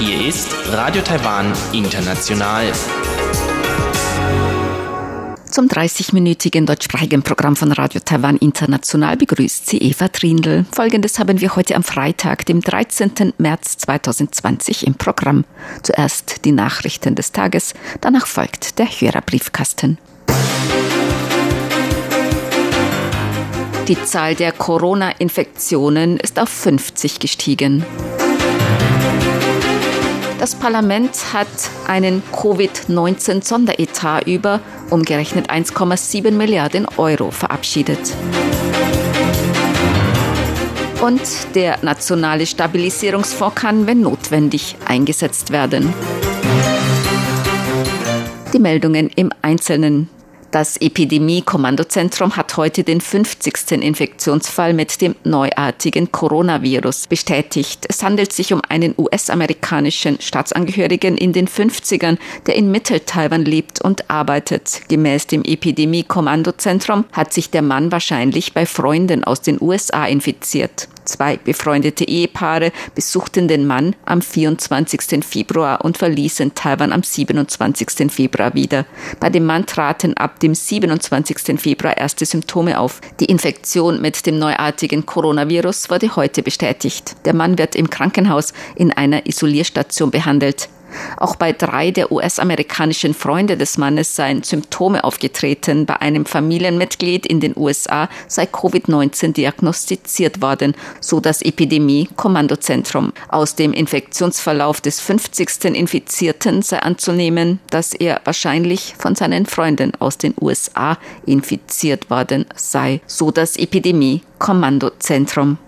Hier ist Radio Taiwan International. Zum 30-minütigen deutschsprachigen Programm von Radio Taiwan International begrüßt sie Eva Trindl. Folgendes haben wir heute am Freitag, dem 13. März 2020 im Programm. Zuerst die Nachrichten des Tages, danach folgt der Hörerbriefkasten. Die Zahl der Corona-Infektionen ist auf 50 gestiegen. Das Parlament hat einen Covid-19-Sonderetat über umgerechnet 1,7 Milliarden Euro verabschiedet. Und der nationale Stabilisierungsfonds kann, wenn notwendig, eingesetzt werden. Die Meldungen im Einzelnen. Das Epidemie-Kommandozentrum hat heute den 50. Infektionsfall mit dem neuartigen Coronavirus bestätigt. Es handelt sich um einen US-amerikanischen Staatsangehörigen in den 50ern, der in Mittel-Taiwan lebt und arbeitet. Gemäß dem Epidemie-Kommandozentrum hat sich der Mann wahrscheinlich bei Freunden aus den USA infiziert. Zwei befreundete Ehepaare besuchten den Mann am 24. Februar und verließen Taiwan am 27. Februar wieder. Bei dem Mann traten ab dem 27. Februar erste Symptome auf. Die Infektion mit dem neuartigen Coronavirus wurde heute bestätigt. Der Mann wird im Krankenhaus in einer Isolierstation behandelt. Auch bei drei der US-amerikanischen Freunde des Mannes seien Symptome aufgetreten. Bei einem Familienmitglied in den USA sei Covid-19 diagnostiziert worden, so das Epidemie-Kommandozentrum. Aus dem Infektionsverlauf des 50. Infizierten sei anzunehmen, dass er wahrscheinlich von seinen Freunden aus den USA infiziert worden sei, so das Epidemie-Kommandozentrum.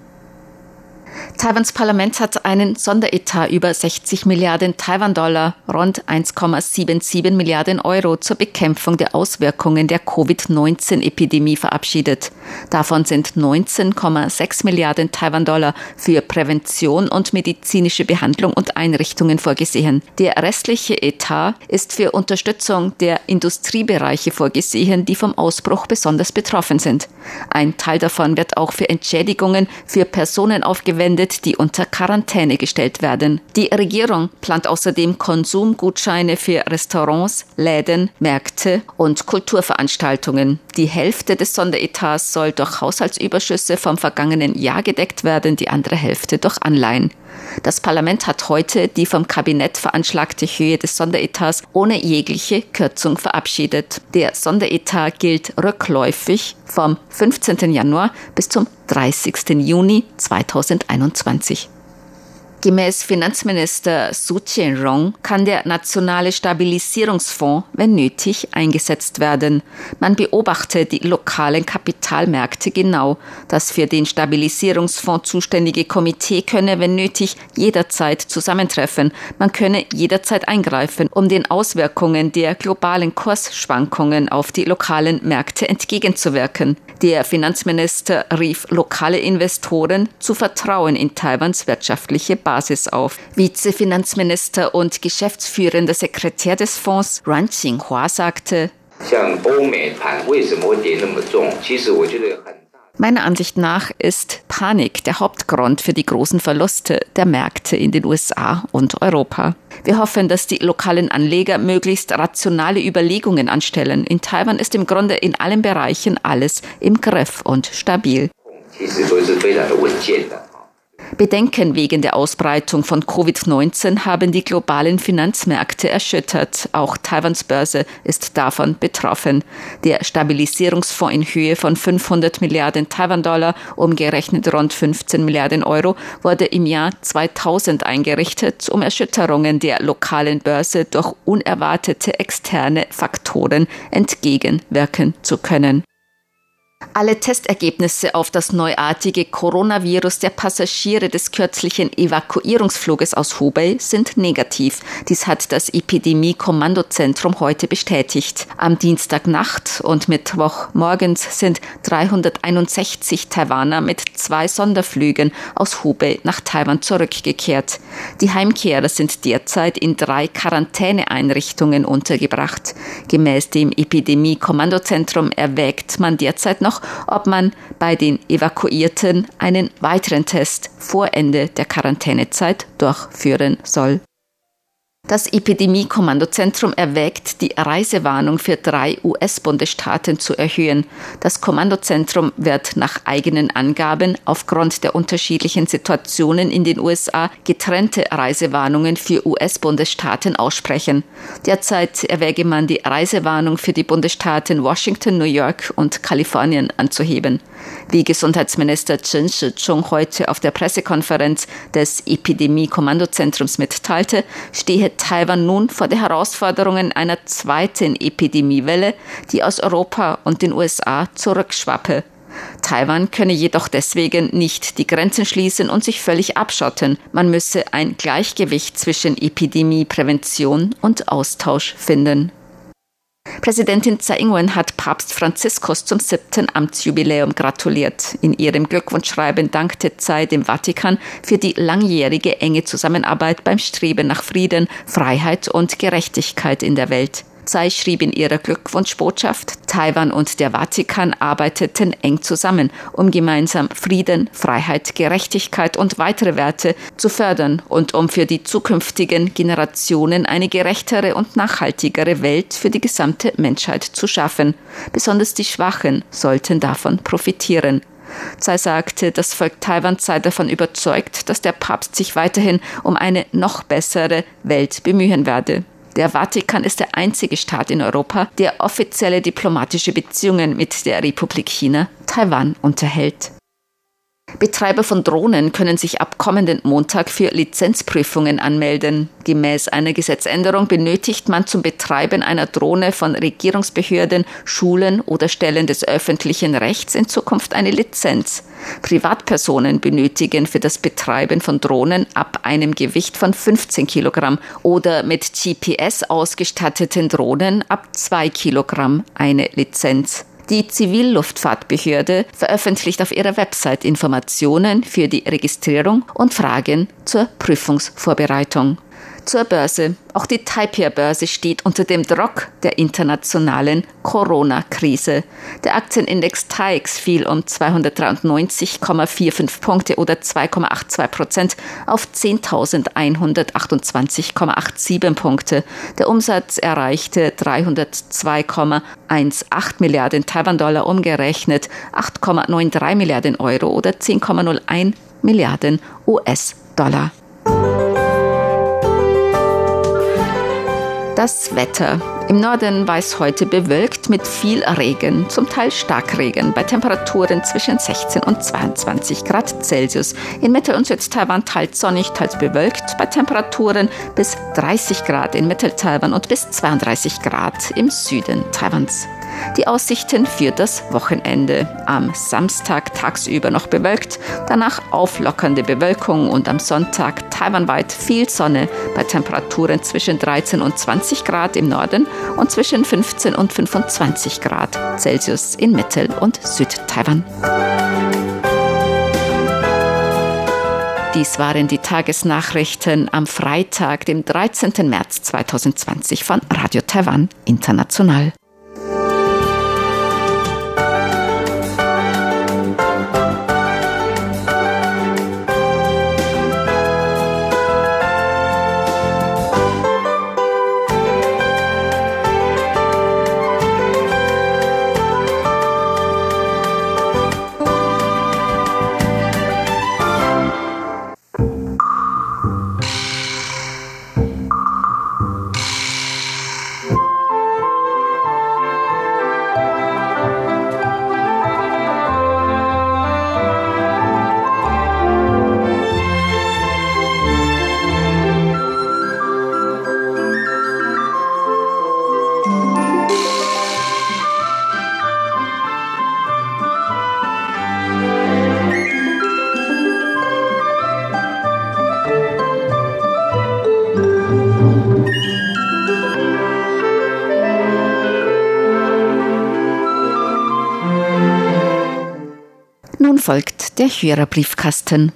Taiwans Parlament hat einen Sonderetat über 60 Milliarden Taiwan-Dollar, rund 1,77 Milliarden Euro zur Bekämpfung der Auswirkungen der Covid-19-Epidemie verabschiedet. Davon sind 19,6 Milliarden Taiwan-Dollar für Prävention und medizinische Behandlung und Einrichtungen vorgesehen. Der restliche Etat ist für Unterstützung der Industriebereiche vorgesehen, die vom Ausbruch besonders betroffen sind. Ein Teil davon wird auch für Entschädigungen für Personen aufgewendet, verwendet, die unter Quarantäne gestellt werden. Die Regierung plant außerdem Konsumgutscheine für Restaurants, Läden, Märkte und Kulturveranstaltungen. Die Hälfte des Sonderetats soll durch Haushaltsüberschüsse vom vergangenen Jahr gedeckt werden, die andere Hälfte durch Anleihen. Das Parlament hat heute die vom Kabinett veranschlagte Höhe des Sonderetats ohne jegliche Kürzung verabschiedet. Der Sonderetat gilt rückläufig vom 15. Januar bis zum 30. Juni 2021. Gemäß Finanzminister Su Qianrong kann der nationale Stabilisierungsfonds, wenn nötig, eingesetzt werden. Man beobachtet die lokalen Kapitalmärkte genau. Das für den Stabilisierungsfonds zuständige Komitee könne, wenn nötig, jederzeit zusammentreffen. Man könne jederzeit eingreifen, um den Auswirkungen der globalen Kursschwankungen auf die lokalen Märkte entgegenzuwirken. Der Finanzminister rief lokale Investoren zu Vertrauen in Taiwans wirtschaftliche Basis auf. Vizefinanzminister und geschäftsführender Sekretär des Fonds Ruan Xinghua sagte, Meiner Ansicht nach ist Panik der Hauptgrund für die großen Verluste der Märkte in den USA und Europa. Wir hoffen, dass die lokalen Anleger möglichst rationale Überlegungen anstellen. In Taiwan ist im Grunde in allen Bereichen alles im Griff und stabil. Bedenken wegen der Ausbreitung von Covid-19 haben die globalen Finanzmärkte erschüttert. Auch Taiwans Börse ist davon betroffen. Der Stabilisierungsfonds in Höhe von 500 Milliarden Taiwan-Dollar, umgerechnet rund 15 Milliarden Euro, wurde im Jahr 2000 eingerichtet, um Erschütterungen der lokalen Börse durch unerwartete externe Faktoren entgegenwirken zu können. Alle Testergebnisse auf das neuartige Coronavirus der Passagiere des kürzlichen Evakuierungsfluges aus Hubei sind negativ. Dies hat das Epidemie-Kommandozentrum heute bestätigt. Am Dienstagnacht und Mittwochmorgens sind 361 Taiwaner mit zwei Sonderflügen aus Hubei nach Taiwan zurückgekehrt. Die Heimkehrer sind derzeit in drei Quarantäneeinrichtungen untergebracht. Gemäß dem Epidemie-Kommandozentrum erwägt man derzeit noch noch, ob man bei den Evakuierten einen weiteren Test vor Ende der Quarantänezeit durchführen soll. Das Epidemie-Kommandozentrum erwägt, die Reisewarnung für drei US-Bundesstaaten zu erhöhen. Das Kommandozentrum wird nach eigenen Angaben aufgrund der unterschiedlichen Situationen in den USA getrennte Reisewarnungen für US-Bundesstaaten aussprechen. Derzeit erwäge man die Reisewarnung für die Bundesstaaten Washington, New York und Kalifornien anzuheben. Wie Gesundheitsminister Chen Shih-chung heute auf der Pressekonferenz des Epidemie-Kommandozentrums mitteilte, stehe Taiwan nun vor der Herausforderungen einer zweiten Epidemiewelle, die aus Europa und den USA zurückschwappe. Taiwan könne jedoch deswegen nicht die Grenzen schließen und sich völlig abschotten. Man müsse ein Gleichgewicht zwischen Epidemieprävention und Austausch finden. Präsidentin Tsai Ing-wen hat Papst Franziskus zum siebten Amtsjubiläum gratuliert. In ihrem Glückwunschschreiben dankte Tsai dem Vatikan für die langjährige enge Zusammenarbeit beim Streben nach Frieden, Freiheit und Gerechtigkeit in der Welt. Tsai schrieb in ihrer Glückwunschbotschaft, Taiwan und der Vatikan arbeiteten eng zusammen, um gemeinsam Frieden, Freiheit, Gerechtigkeit und weitere Werte zu fördern und um für die zukünftigen Generationen eine gerechtere und nachhaltigere Welt für die gesamte Menschheit zu schaffen. Besonders die Schwachen sollten davon profitieren. Tsai sagte, das Volk Taiwan sei davon überzeugt, dass der Papst sich weiterhin um eine noch bessere Welt bemühen werde. Der Vatikan ist der einzige Staat in Europa, der offizielle diplomatische Beziehungen mit der Republik China, Taiwan, unterhält. Betreiber von Drohnen können sich ab kommenden Montag für Lizenzprüfungen anmelden. Gemäß einer Gesetzänderung benötigt man zum Betreiben einer Drohne von Regierungsbehörden, Schulen oder Stellen des öffentlichen Rechts in Zukunft eine Lizenz. Privatpersonen benötigen für das Betreiben von Drohnen ab einem Gewicht von 15 Kilogramm oder mit GPS ausgestatteten Drohnen ab 2 Kilogramm eine Lizenz. Die Zivilluftfahrtbehörde veröffentlicht auf ihrer Website Informationen für die Registrierung und Fragen zur Prüfungsvorbereitung zur Börse. Auch die Taipei-Börse steht unter dem Druck der internationalen Corona-Krise. Der Aktienindex TAIX fiel um 293,45 Punkte oder 2,82 Prozent auf 10.128,87 Punkte. Der Umsatz erreichte 302,18 Milliarden Taiwan-Dollar umgerechnet, 8,93 Milliarden Euro oder 10,01 Milliarden US-Dollar. Das Wetter. Im Norden war es heute bewölkt mit viel Regen, zum Teil Starkregen, bei Temperaturen zwischen 16 und 22 Grad Celsius. In Mittel- und Südtaiwan teils sonnig, teils bewölkt, bei Temperaturen bis 30 Grad in Mittel-Taiwan und bis 32 Grad im Süden Taiwans. Die Aussichten für das Wochenende. Am Samstag tagsüber noch bewölkt, danach auflockernde Bewölkung und am Sonntag taiwanweit viel Sonne bei Temperaturen zwischen 13 und 20 Grad im Norden und zwischen 15 und 25 Grad Celsius in Mittel- und Südtaiwan. Dies waren die Tagesnachrichten am Freitag, dem 13. März 2020 von Radio Taiwan International. Folgt der Hörerbriefkasten.